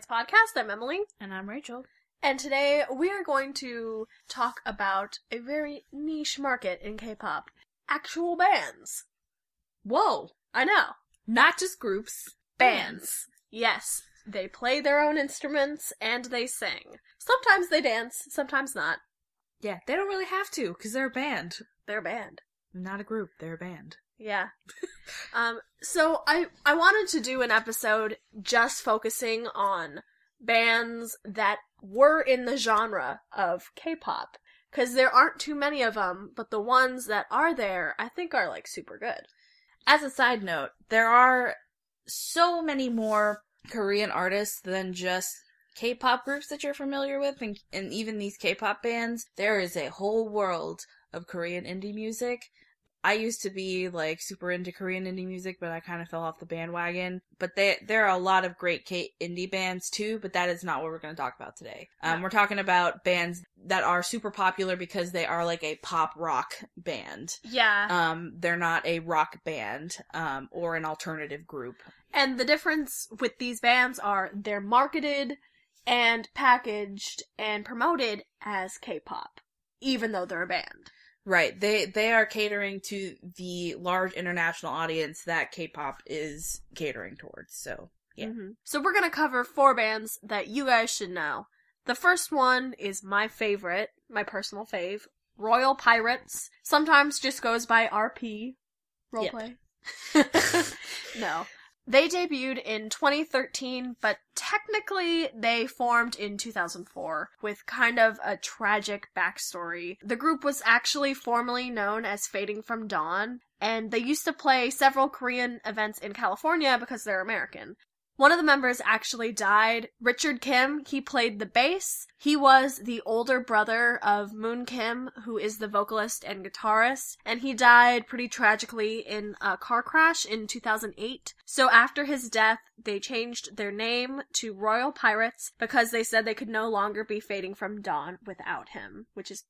Soulmates Podcast. I'm Emily, And I'm Rachel. and today we are going to talk about a very niche market in K-pop: actual bands. Whoa! I know, Not just groups, bands. Yes, they play their own instruments and they sing. Sometimes they dance, sometimes not. Yeah, they don't really have to because they're a band. They're a band. Not a group, they're a band. Yeah. um, so I I wanted to do an episode just focusing on bands that were in the genre of K-pop cuz there aren't too many of them, but the ones that are there I think are like super good. As a side note, there are so many more Korean artists than just K-pop groups that you're familiar with, and, and even these K-pop bands. There is a whole world of Korean indie music. I used to be like super into Korean indie music, but I kind of fell off the bandwagon. But they, there are a lot of great K- indie bands too, but that is not what we're going to talk about today. Um, No. We're talking about bands that are super popular because they are like a pop rock band. Yeah. Um, they're not a rock band, um, or an alternative group. And the difference with these bands are they're marketed and packaged and promoted as K-pop even though they're a band. Right. They they are catering to the large international audience that K-pop is catering towards. So Yeah. Mhm. So we're gonna cover four bands that you guys should know. The first one is my favorite, my personal fave, Royal Pirates. Sometimes just goes by RP. Yep. Roleplay. no. They debuted in 2013, but technically they formed in 2004 with kind of a tragic backstory. The group was actually formerly known as Fading from Dawn, and they used to play several Korean events in California because they're American. One of the members actually died. Richard Kim, he played the bass. He was the older brother of Moon Kim, who is the vocalist and guitarist, and he died pretty tragically in a car crash in 2008. So after his death, they changed their name to Royal Pirates because they said they could no longer be fading from dawn without him, which is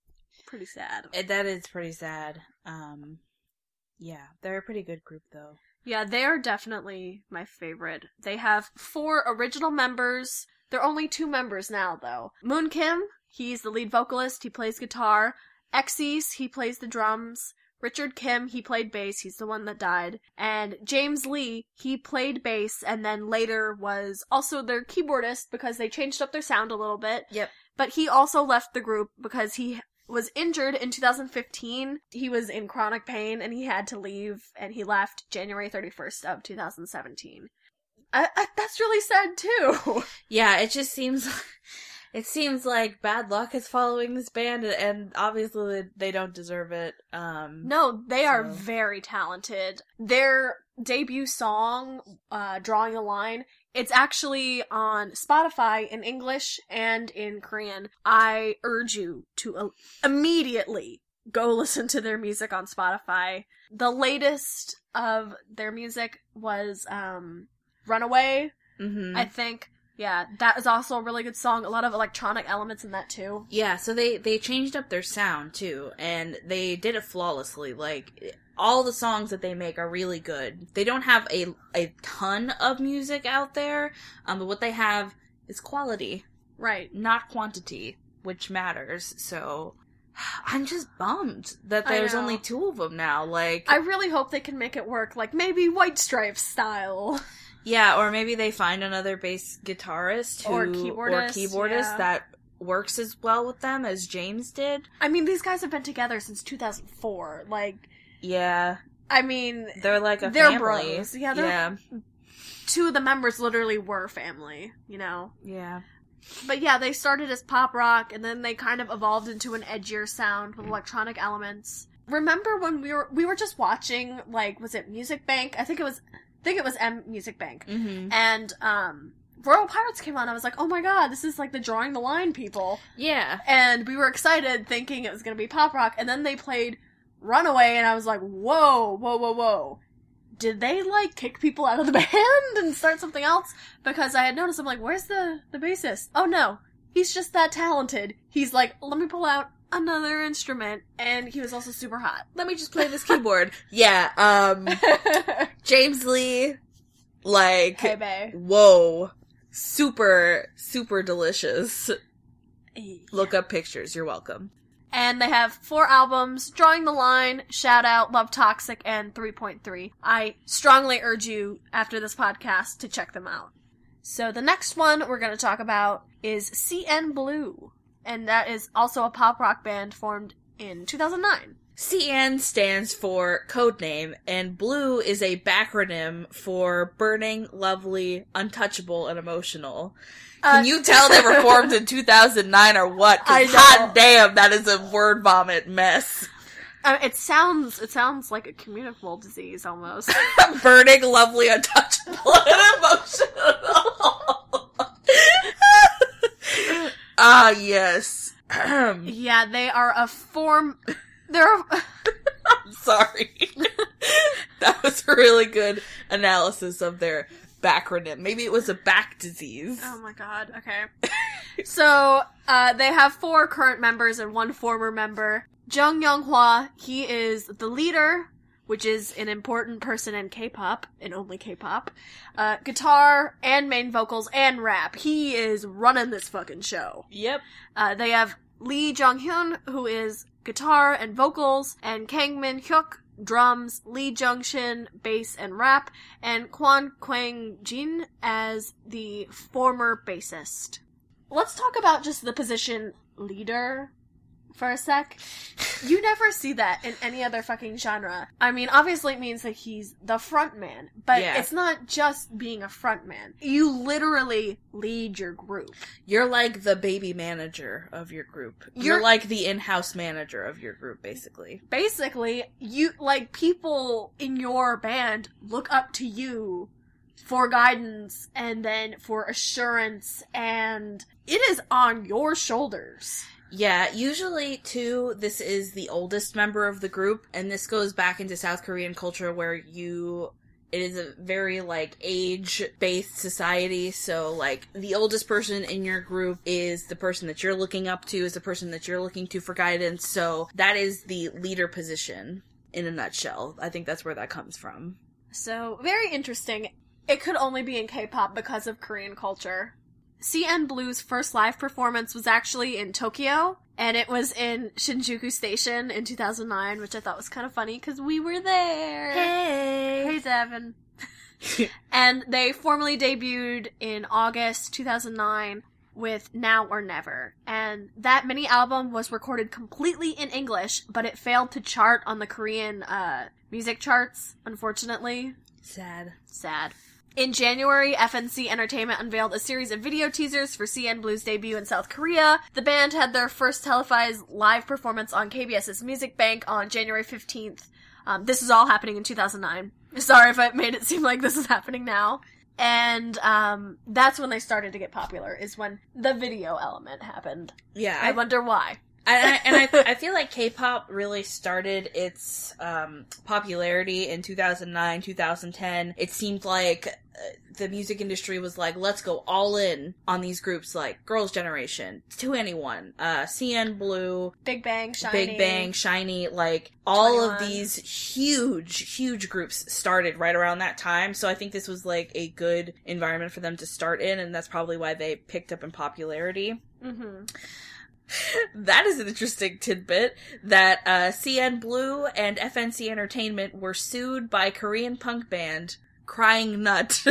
pretty sad. that is pretty sad. Um, yeah, they're a pretty good group though. Yeah, they are definitely my favorite. They have four original members. They're only two members now, though. Moon Kim, he's the lead vocalist, he plays guitar. EXSY, he plays the drums. Richard Kim, he played bass, he's the one that died. And James Lee, he played bass and then later was also their keyboardist because they changed up their sound a little bit. Yep. But he also left the group because he was injured in 2015. He was in chronic pain and he had to leave and he left January 31st of 2017. I, I, that's really sad too. Yeah, it just seems it seems like bad luck is following this band, and obviously they don't deserve it. Um, no, they are very talented. Their debut song, uh, Drawing a Line, it's actually on Spotify in English and in Korean. I urge you to uh, immediately go listen to their music on Spotify. The latest of their music was um Runaway, mhm. I think. Yeah, that is also a really good song. A lot of electronic elements in that too. Yeah, so they they changed up their sound too, and they did it flawlessly. Like all the songs that they make are really good. They don't have a a ton of music out there, um, but what they have is quality, Right. not quantity, which matters. So I'm just bummed that there's only two of them now. Like, I really hope they can make it work, like maybe White Stripes style. yeah, or maybe they find another bass guitarist who, Or keyboardist, keyboardist yeah. that works as well with them as James did. I mean, these guys have been together since 2004. Like, Yeah, I mean, they're like a They're family. bros. Yeah, they're- yeah. two of the members literally were family, you know? Yeah. But yeah, they started as pop rock and then they kind of evolved into an edgier sound with electronic elements. Remember when we were we were just watching like was it Music Bank? I think it was think it was M Music Bank. Mm-hmm. And um Royal Pirates came on. I was like, "Oh my god, this is like the drawing the line people." Yeah. And we were excited thinking it was going to be pop rock and then they played Runaway and I was like, "Whoa, whoa, whoa, whoa." Did they like kick people out of the band and start something else? Because I had noticed I'm like, "Where's the the bassist?" Oh no. He's just that talented. He's like, "Let me pull out another instrument." And he was also super hot. Let me just play this keyboard. yeah. Um. James Lee. Like. hey. Whoa. super, super delicious. Look up pictures. You're welcome. And they have four albums Drawing the Line, Shout Out, Love Toxic, and 3.3. I strongly urge you, after this podcast, to check them out. So the next one we're going to talk about is CN Blue. And that is also a pop rock band formed in 2009. CN stands for codename, and blue is a backronym for burning, lovely, untouchable, and emotional. Can Uh, you tell they were formed in 2009 or what? I know. hot damn, that is a word vomit mess. Uh, it sounds it sounds like a communicable disease almost. burning, lovely, untouchable, and emotional. ah, yes. Yeah, they are a form. They're a, sorry. that was a really good analysis of their backronym. Maybe it was a back disease. Oh my god, okay. so, uh, they have four current members and one former member. Jung Yong Hwa, he is the leader, which is an important person in K-pop, and only K-pop. Uh, guitar and main vocals and rap. He is running this fucking show. Yep. Uh, they have Lee Jong Hyun, who is guitar and vocals, and Kang Min Hyuk, drums, Lee Jung Shin, bass and rap, and Kwon Kwang Jin as the former bassist. Let's talk about just the position leader for a sec. You never see that in any other fucking genre. I mean, obviously it means that he's the front man, but Yeah. it's not just being a front man. You literally lead your group. You're like the baby manager of your group. You're, You're- like the in-house manager of your group, basically. basically you like people in your band look up to you for guidance and then for assurance and it is on your shoulders Yeah, usually too, this is the oldest member of the group, and this goes back into South Korean culture where you it is a very like age based society so like the oldest person in your group is the person that you're looking up to is the person that you're looking to for guidance so that is the leader position in a nutshell. I think that's where that comes from. So very interesting. It could only be in k-pop because of korean culture cn blue's first live performance was actually in tokyo and it was in shinjuku station in 2009 which i thought was kind of funny because we were there hey Hey, Devin. and they formally debuted in August 2009 with Now or Never. And that mini album was recorded completely in English, but it failed to chart on the Korean uh, music charts, unfortunately. sad Sad. In January, FNC Entertainment unveiled a series of video teasers for CN Blue's debut in South Korea. The band had their first televised live performance on KBS's Music Bank on January 15th. Um, this is all happening in 2009. Sorry if I made it seem like this is happening now. And um, that's when they started to get popular, is when the video element happened. yeah I wonder why. And I, and I, I feel like K-pop really started its um, popularity in 2009, 2010. It seemed like uh, the music industry was like, let's go all in on these groups like Girls' Generation, 2NE1, uh, CN Blue, Big Bang, SHINee. Big Bang, SHINee, like all of these huge, huge groups started right around that time. So I think this was like a good environment for them to start in, and that's probably why they picked up in popularity. Mm-hmm. That is an interesting tidbit that uh, CN Blue and FNC Entertainment were sued by Korean punk band Crying Nut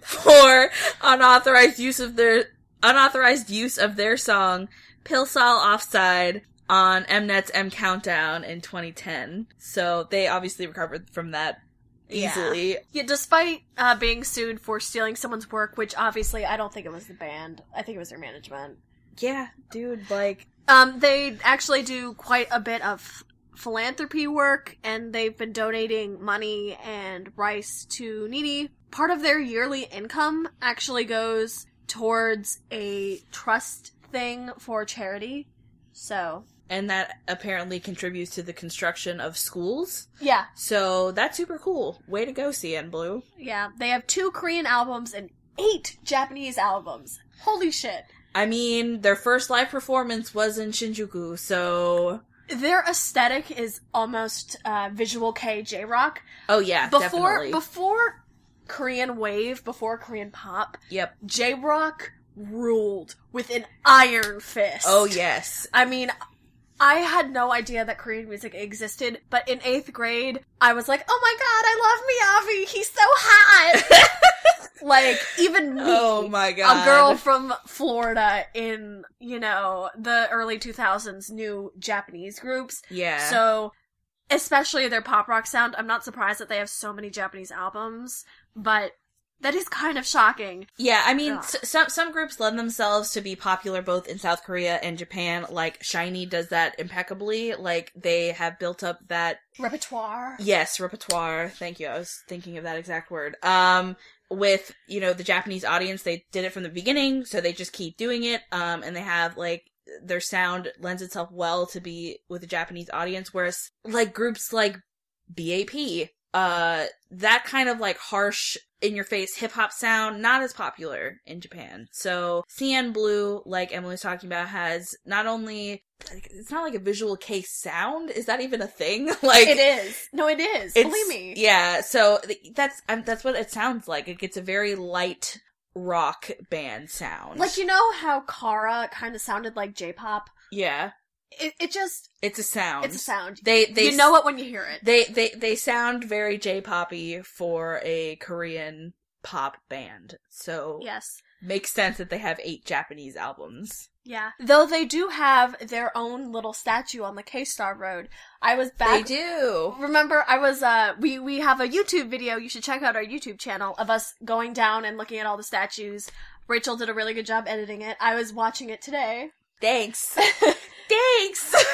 for unauthorized use of their unauthorized use of their song Pilsal Offside on Mnet's M Countdown in 2010. So they obviously recovered from that. Easily. Yeah, despite uh, being sued for stealing someone's work, which obviously I don't think it was the band. I think it was their management. Yeah, dude, like Um, they actually do quite a bit of philanthropy work, and they've been donating money and rice to needy. Part of their yearly income actually goes towards a trust thing for charity. So, and that apparently contributes to the construction of schools. yeah, So that's super cool. Way to go, CN Blue. yeah. They have two Korean albums and eight Japanese albums. Holy shit. I mean, their first live performance was in Shinjuku, so Their aesthetic is almost uh, visual kei J rock. oh yeah, Before definitely. before Korean wave before Korean pop, Yep. J Rock ruled with an iron fist. Oh yes. I mean, I had no idea that Korean music existed, but in eighth grade, I was like, oh my god, I love Miyavi! He's so hot! like, even me, Oh my god. a girl from Florida in, you know, the early 2000s knew Japanese groups. Yeah. So, especially their pop rock sound, I'm not surprised that they have so many Japanese albums, but that is kind of shocking. Yeah, I mean, s- some some groups lend themselves to be popular both in South Korea and Japan. Like SHINee does that impeccably. Like they have built up that Repertoire. yes repertoire. Thank you. I was thinking of that exact word. Um, with you know the Japanese audience, they did it from the beginning, so they just keep doing it. Um, and they have like their sound lends itself well to be with the Japanese audience, whereas like groups like BAP, uh, that kind of like harsh in your face hip hop sound not as popular in Japan. So CN Blue, like Emily was talking about, has not only it's not like a visual case sound. Is that even a thing? like It is. No, it is. Believe me. Yeah, so that's um, that's what it sounds like. It gets a very light rock band sound. Like, you know how Kara kind of sounded like J-pop? yeah, It, it just, it's a sound. it's a sound. They they you know it when you hear it. They they they sound very J-poppy for a Korean pop band. So Yes. makes sense that they have eight Japanese albums. Yeah. Though they do have their own little statue on the K-Star Road. I was back. they do. Remember, I was, uh, we, we have a YouTube video, you should check out our YouTube channel, of us going down and looking at all the statues. Rachel did a really good job editing it. I was watching it today. Thanks.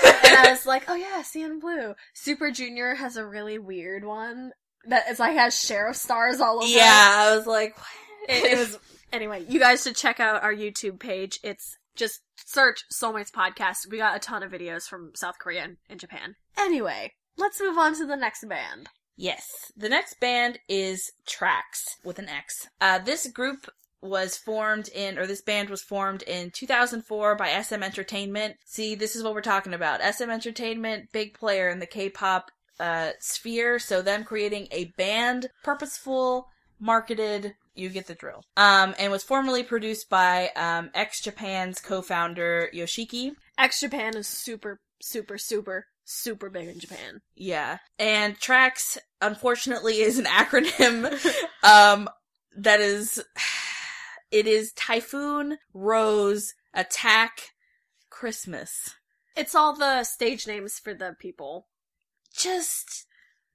and I was like, oh yeah, CN Blue. Super Junior has a really weird one that is like has sheriff stars all over it. yeah, I was like, what? It, it was anyway. You guys should check out our YouTube page. It's just search Soulmates Podcast. We got a ton of videos from South Korea and, and Japan. Anyway, let's move on to the next band. Yes. The next band is Trax with an X. Uh, this group was formed in, or this band was formed in 2004 by SM Entertainment. See, this is what we're talking about. SM Entertainment, big player in the K-pop uh, sphere, so them creating a band, purposeful, marketed, you get the drill. Um, and was formerly produced by um, X Japan's co-founder Yoshiki. X Japan is super, super, super, super big in Japan. Yeah. And Trax, unfortunately, is an acronym um, that is. It is Typhoon, Rose, Attack, Christmas. It's all the stage names for the people. Just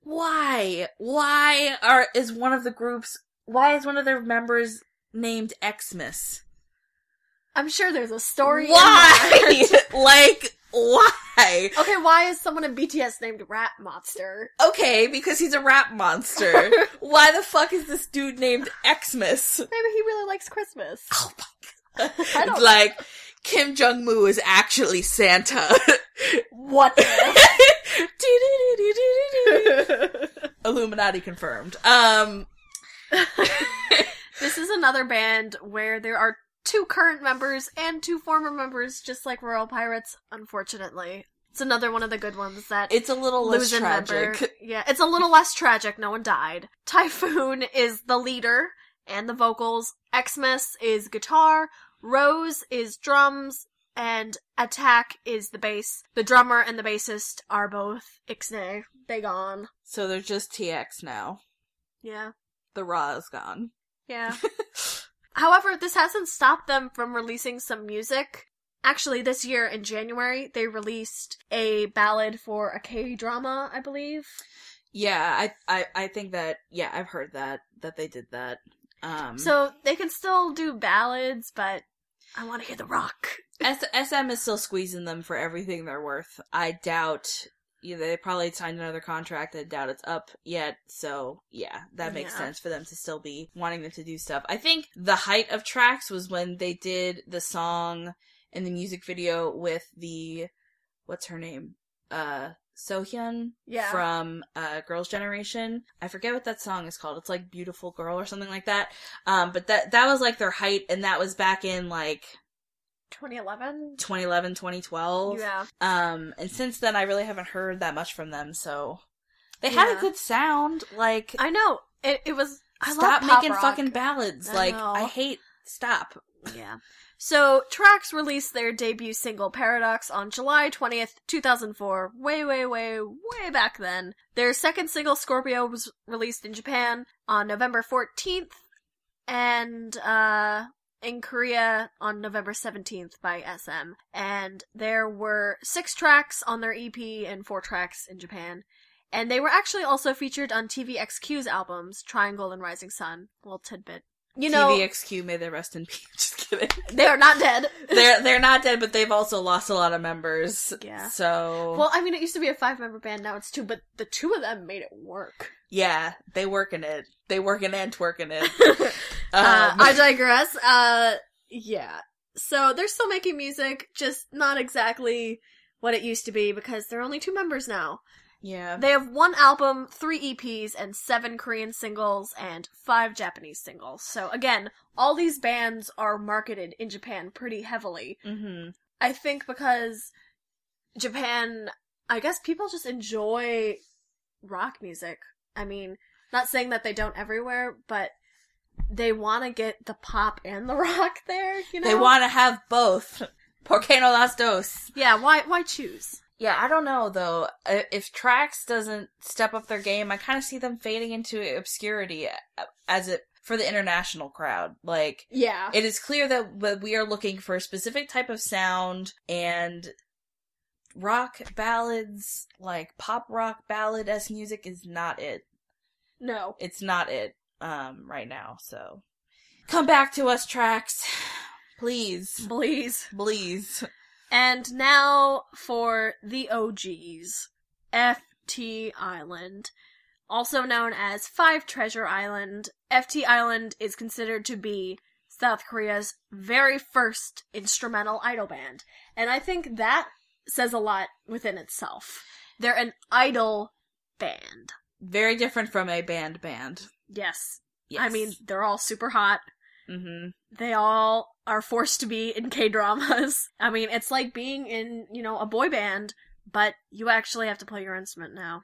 why? Why are is one of the groups? Why is one of their members named Xmas? I'm sure there's a story. Why? like why? okay, why is someone in BTS named Rap Monster? Okay, because he's a rap monster. why the fuck is this dude named Xmas? Maybe he really likes Christmas. Oh my I don't like Kim Jong Moo is actually Santa. What? the- Illuminati confirmed. Um, this is another band where there are two current members and two former members, just like Royal Pirates, unfortunately. It's another one of the good ones that it's a little less tragic. member. Yeah, it's a little less tragic. No one died. Typhoon is the leader and the vocals. Xmas is guitar. Rose is drums. And Attack is the bass. The drummer and the bassist are both Ixnay. They gone. So they're just TX now. Yeah. The Raw is gone. Yeah. However, this hasn't stopped them from releasing some music. Actually, this year in January, they released a ballad for a K drama, I believe. Yeah, I, I I think that yeah, I've heard that that they did that. Um So they can still do ballads, but I want to hear the rock. S- SM is still squeezing them for everything they're worth. I doubt yeah, they probably signed another contract. I doubt it's up yet. So yeah, that makes Yeah. sense for them to still be wanting them to do stuff. I think the height of Trax was when they did the song and the music video with the what's her name? Uh Seohyun Yeah. from uh Girls Generation. I forget what that song is called. It's like Beautiful Girl or something like that. Um but that that was like their height and that was back in like 2011? 2011 2012 Yeah. um and since then i really haven't heard that much from them so they had a good sound like I know. It, it was, I Stop making rock. fucking ballads. I like know. I hate. Stop. Yeah. So, Trax released their debut single Paradox on July 20th, 2004, way, way, way, way back then. Their second single, Scorpio, was released in Japan on November 14th, and, uh, in Korea on November 17th by SM. And there were six tracks on their EP and four tracks in Japan. And they were actually also featured on TVXQ's albums, Triangle and Rising Sun. little tidbit. You know, TVXQ, may they rest in peace. Just kidding. they are not dead. they're they're not dead, but they've also lost a lot of members. Yeah. So Well, I mean, it used to be a five member band, now it's two, but the two of them made it work. yeah, they work in it. They work in and twerk in it. uh, Um, I digress. Uh, yeah. So they're still making music, just not exactly what it used to be because they're only two members now. yeah. They have one album, three EPs, and seven Korean singles and five Japanese singles. So again, all these bands are marketed in Japan pretty heavily. Mm-hmm. I think because Japan, I guess people just enjoy rock music. I mean, not saying that they don't everywhere, but they want to get the pop and the rock there, you know? They want to have both. Por qué no las dos? Yeah, why why choose? Yeah, I don't know though. If Trax doesn't step up their game, I kind of see them fading into obscurity uh, as it for the international crowd. Like Yeah. it is clear that that we are looking for a specific type of sound and rock ballads, like pop rock ballad s music is not it. no. It's not it um right now. So come back to us Trax. Please. Please. Please. And now for the OGs. FT Island. Also known as Five Treasure Island, FT Island is considered to be South Korea's very first instrumental idol band. And I think that says a lot within itself. They're an idol band. Very different from a band band. Yes. Yes. I mean, they're all super hot. hmm They all are forced to be in K dramas. I mean, it's like being in, you know, a boy band, but you actually have to play your instrument now.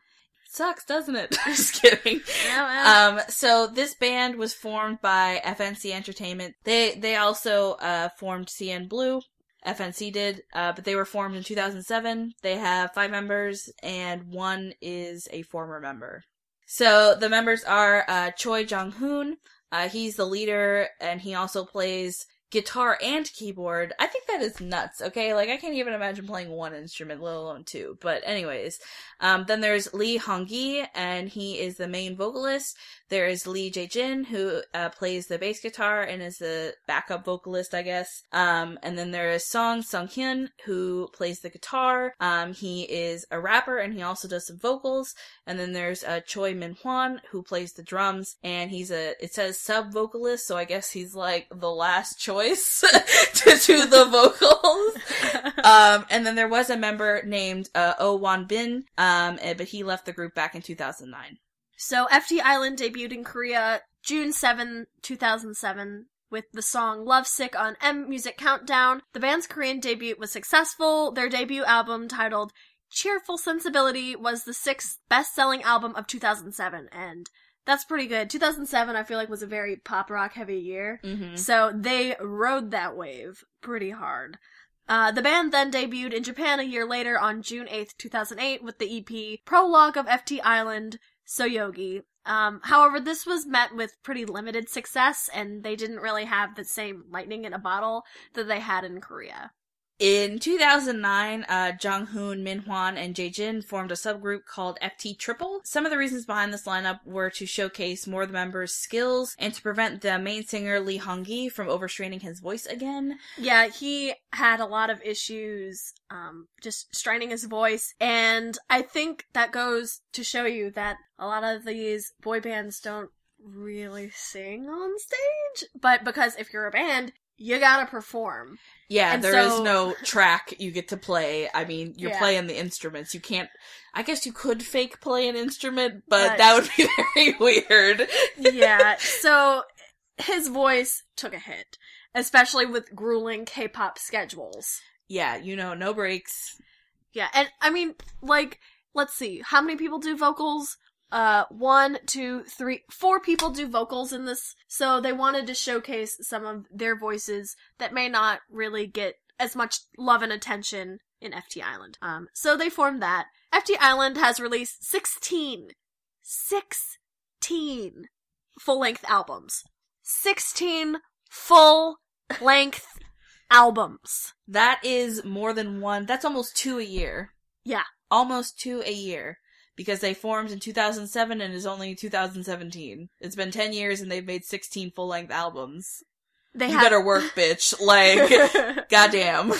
Sucks, doesn't it? Just kidding. Yeah, Um, so this band was formed by FNC Entertainment. They they also uh formed CN Blue. FNC did, uh, but they were formed in 2007. They have five members, and one is a former member. So the members are uh, Choi Jong Hoon. Uh, he's the leader, and he also plays guitar and keyboard. I think that is nuts. Okay, like I can't even imagine playing one instrument, let alone two. But anyways, um, then there's Lee Hong-gi, and he is the main vocalist. There is Lee Jae-jin, who uh, plays the bass guitar and is the backup vocalist, I guess. Um, and then there is Song Sung-hyun, who plays the guitar. Um, he is a rapper, and he also does some vocals. And then there's uh, Choi Min-hwan, who plays the drums, and he's a, it says sub-vocalist, so I guess he's like the last choice to do the vocals. um, and then there was a member named uh, Oh Won Bin, um, eh, but he left the group back in 2009. So FT Island debuted in Korea June 7, 2007 with the song Lovesick on M Music Countdown. The band's Korean debut was successful. Their debut album titled Cheerful Sensibility was the sixth best-selling album of 2007 and that's pretty good. 2007 I feel like was a very pop rock heavy year. Mm-hmm. So they rode that wave pretty hard. Uh, the band then debuted in Japan a year later on June 8th, 2008 with the EP Prologue of FT Island, Soyogi. Um, however, this was met with pretty limited success and they didn't really have the same lightning in a bottle that they had in Korea. In 2009, uh, Jung Hoon, Min Hwan, and Jae-jin formed a subgroup called FT Triple. Some of the reasons behind this lineup were to showcase more of the members' skills and to prevent the main singer Lee Hong-gi from overstraining his voice again. Yeah, he had a lot of issues, um, just straining his voice, and I think that goes to show you that a lot of these boy bands don't really sing on stage, but because if you're a band, you gotta perform. Yeah, And there is so- no track you get to play. I mean, you're Yeah. playing the instruments. You can't. I guess you could fake play an instrument, but But- that would be very weird. yeah, so his voice took a hit, especially with grueling K-pop schedules. yeah, you know, no breaks. Yeah, and I mean, like, let's see, how many people do vocals? Uh one, two, three, four people do vocals in this, so they wanted to showcase some of their voices that may not really get as much love and attention in FT Island. Um, so they formed that. FT Island has released 16, 16 full length albums. 16 full length albums. That is more than one. That's almost two a year. Yeah. Almost two a year. Because they formed in 2007 and is only 2017. It's been 10 years and they've made 16 full length albums. They you have better work, bitch. Like, goddamn.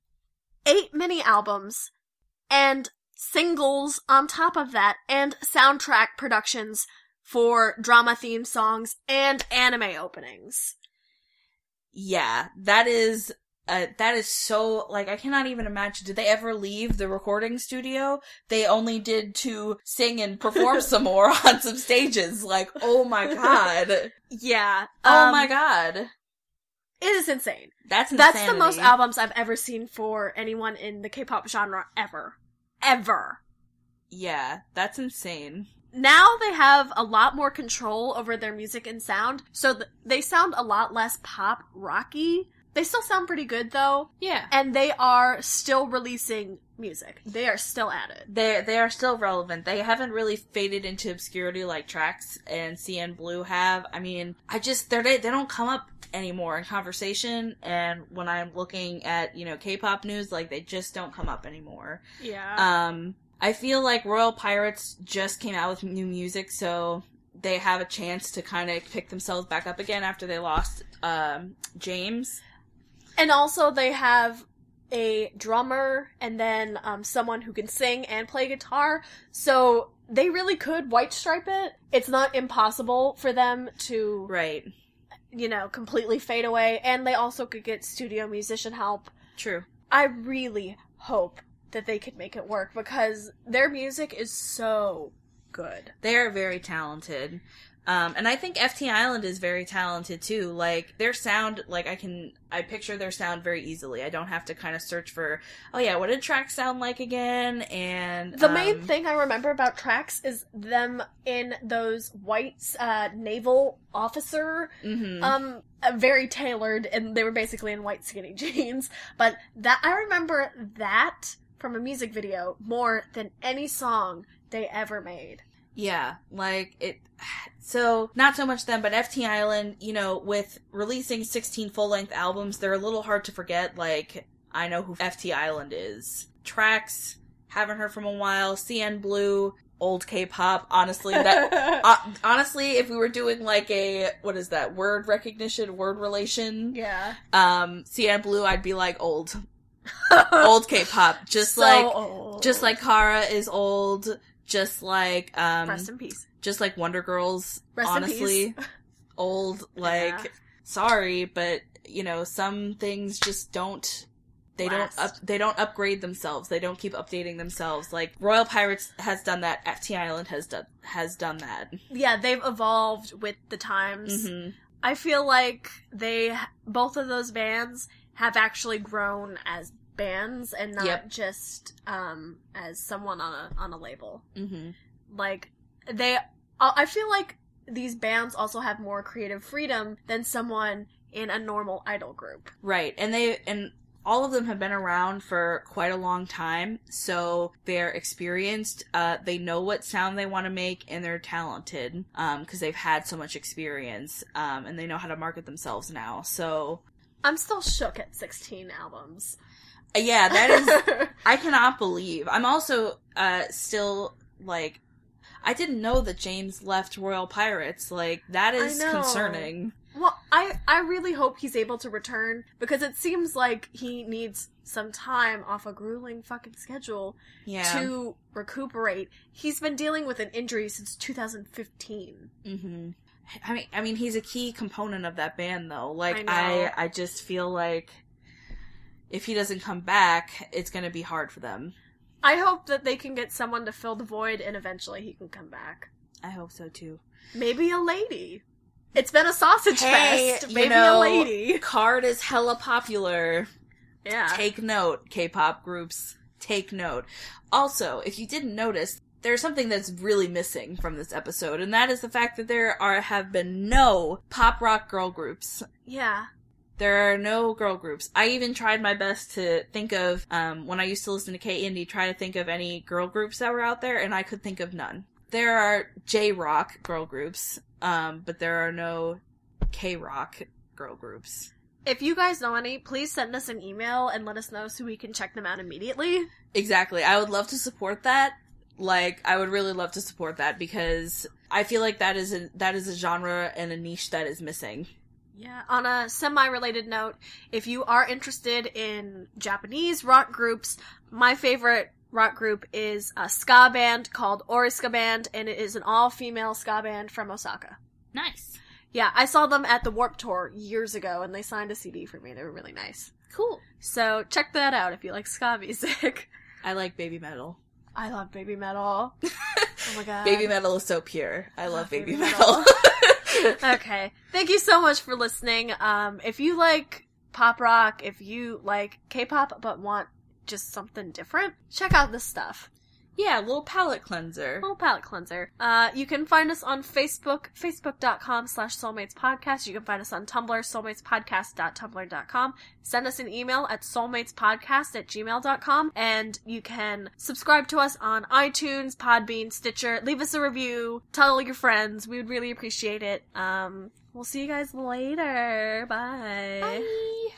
eight mini albums and singles on top of that and soundtrack productions for drama theme songs and anime openings. yeah, that is. Uh, that is so like I cannot even imagine. Did they ever leave the recording studio? They only did to sing and perform some more on some stages. Like, oh my god, Yeah. oh um, my god, It is insane. that's insanity. That's the most albums I've ever seen for anyone in the K-pop genre ever. Ever. Yeah, that's insane. Now they have a lot more control over their music and sound, so th- they sound a lot less pop rocky. They still sound pretty good though, Yeah, and they are still releasing music. They are still at it. they they are still relevant. They haven't really faded into obscurity like Trax and CN Blue have. I mean, I just they're they, they don't come up anymore in conversation. And when I'm looking at you know K-pop news, like they just don't come up anymore. Yeah. Um, I feel like Royal Pirates just came out with new music, so they have a chance to kind of pick themselves back up again after they lost um, James. And also they have a drummer and then um, someone who can sing and play guitar. So they really could white stripe it. It's not impossible for them to Right. you know, completely fade away, and they also could get studio musician help. True. I really hope that they could make it work because their music is so good. They are very talented. Um, and I think FT Island is very talented too. Like their sound, like I can, I picture their sound very easily. I don't have to kind of search for, oh yeah, what did Trax sound like again? And The main um, thing I remember about Trax is them in those white uh, naval officer, mhm. um, uh, very tailored, and they were basically in white skinny jeans. But that I remember that from a music video more than any song they ever made. Yeah, like it. So not so much them, but FT Island. You know, with releasing 16 full length albums, they're a little hard to forget. Like I know who FT Island is. Trax haven't heard from a while. CN Blue, old K-pop. Honestly, that uh, honestly, if we were doing like a what is that word recognition, word relation, yeah, um, CN Blue, I'd be like old, old K-pop, just So like old. just like Kara is old, just like um, rest in peace. just like Wonder Girls. Rest honestly, old. Like, Yeah. sorry, but you know, some things just don't. They Last. don't up. They don't upgrade themselves. They don't keep updating themselves. Like Royal Pirates has done that. FT Island has done has done that. Yeah, they've evolved with the times. hmm I feel like they both of those bands have actually grown as bands and not Yep. just um as someone on a on a label. hmm Like they I feel like these bands also have more creative freedom than someone in a normal idol group. Right, and they and all of them have been around for quite a long time, so they're experienced. Uh, they know what sound they want to make, and they're talented because they've had so much experience, um, and they know how to market themselves now. So, I'm still shook at 16 albums. Yeah, that is. I cannot believe. I'm also uh, still like. I didn't know that James left Royal Pirates. Like that is concerning. Well, I I really hope he's able to return because it seems like he needs some time off a grueling fucking schedule Yeah. to recuperate. He's been dealing with an injury since 2015. hmm I mean, I mean, he's a key component of that band, though. Like, I. I, I, just feel like if he doesn't come back, it's gonna be hard for them. I hope that they can get someone to fill the void and eventually he can come back. I hope so too. Maybe a lady. It's been a sausage Hey, fest. you Maybe know- a lady. KARD is hella popular. Yeah. Take note, K-pop groups. Take note. Also, if you didn't notice, there's something that's really missing from this episode, and that is the fact that there are have been no pop rock girl groups. Yeah. There are no girl groups. I even tried my best to think of um, when I used to listen to K Indie, try to think of any girl groups that were out there, and I could think of none. There are J rock girl groups, um, but there are no K rock girl groups. If you guys know any, please send us an email and let us know so we can check them out immediately. Exactly. I would love to support that. Like, I would really love to support that because I feel like that is a that is a genre and a niche that is missing. Yeah, on a semi related note, if you are interested in Japanese rock groups, my favorite rock group is a ska band called Oreskaband, and it is an all female ska band from Osaka. Nice. Yeah, I saw them at the Warp Tour years ago, and they signed a CD for me. They were really nice. Cool. So check that out if you like ska music. I like baby metal. I love baby metal. Oh my god. baby metal is so pure. I love love baby, baby metal. okay. Thank you so much for listening. Um, if you like pop rock, if you like K-pop but want just something different, check out this stuff. Yeah, a little palate cleanser. Little palate cleanser. Uh, you can find us on Facebook, facebook.com slash soulmatespodcast. You can find us on Tumblr, soulmatespodcast.tumblr.com. Send us an email at soulmatespodcast at gmail.com. And you can subscribe to us on iTunes, Podbean, Stitcher. Leave us a review. Tell all your friends. We would really appreciate it. Um, we'll see you guys later. Bye. Bye.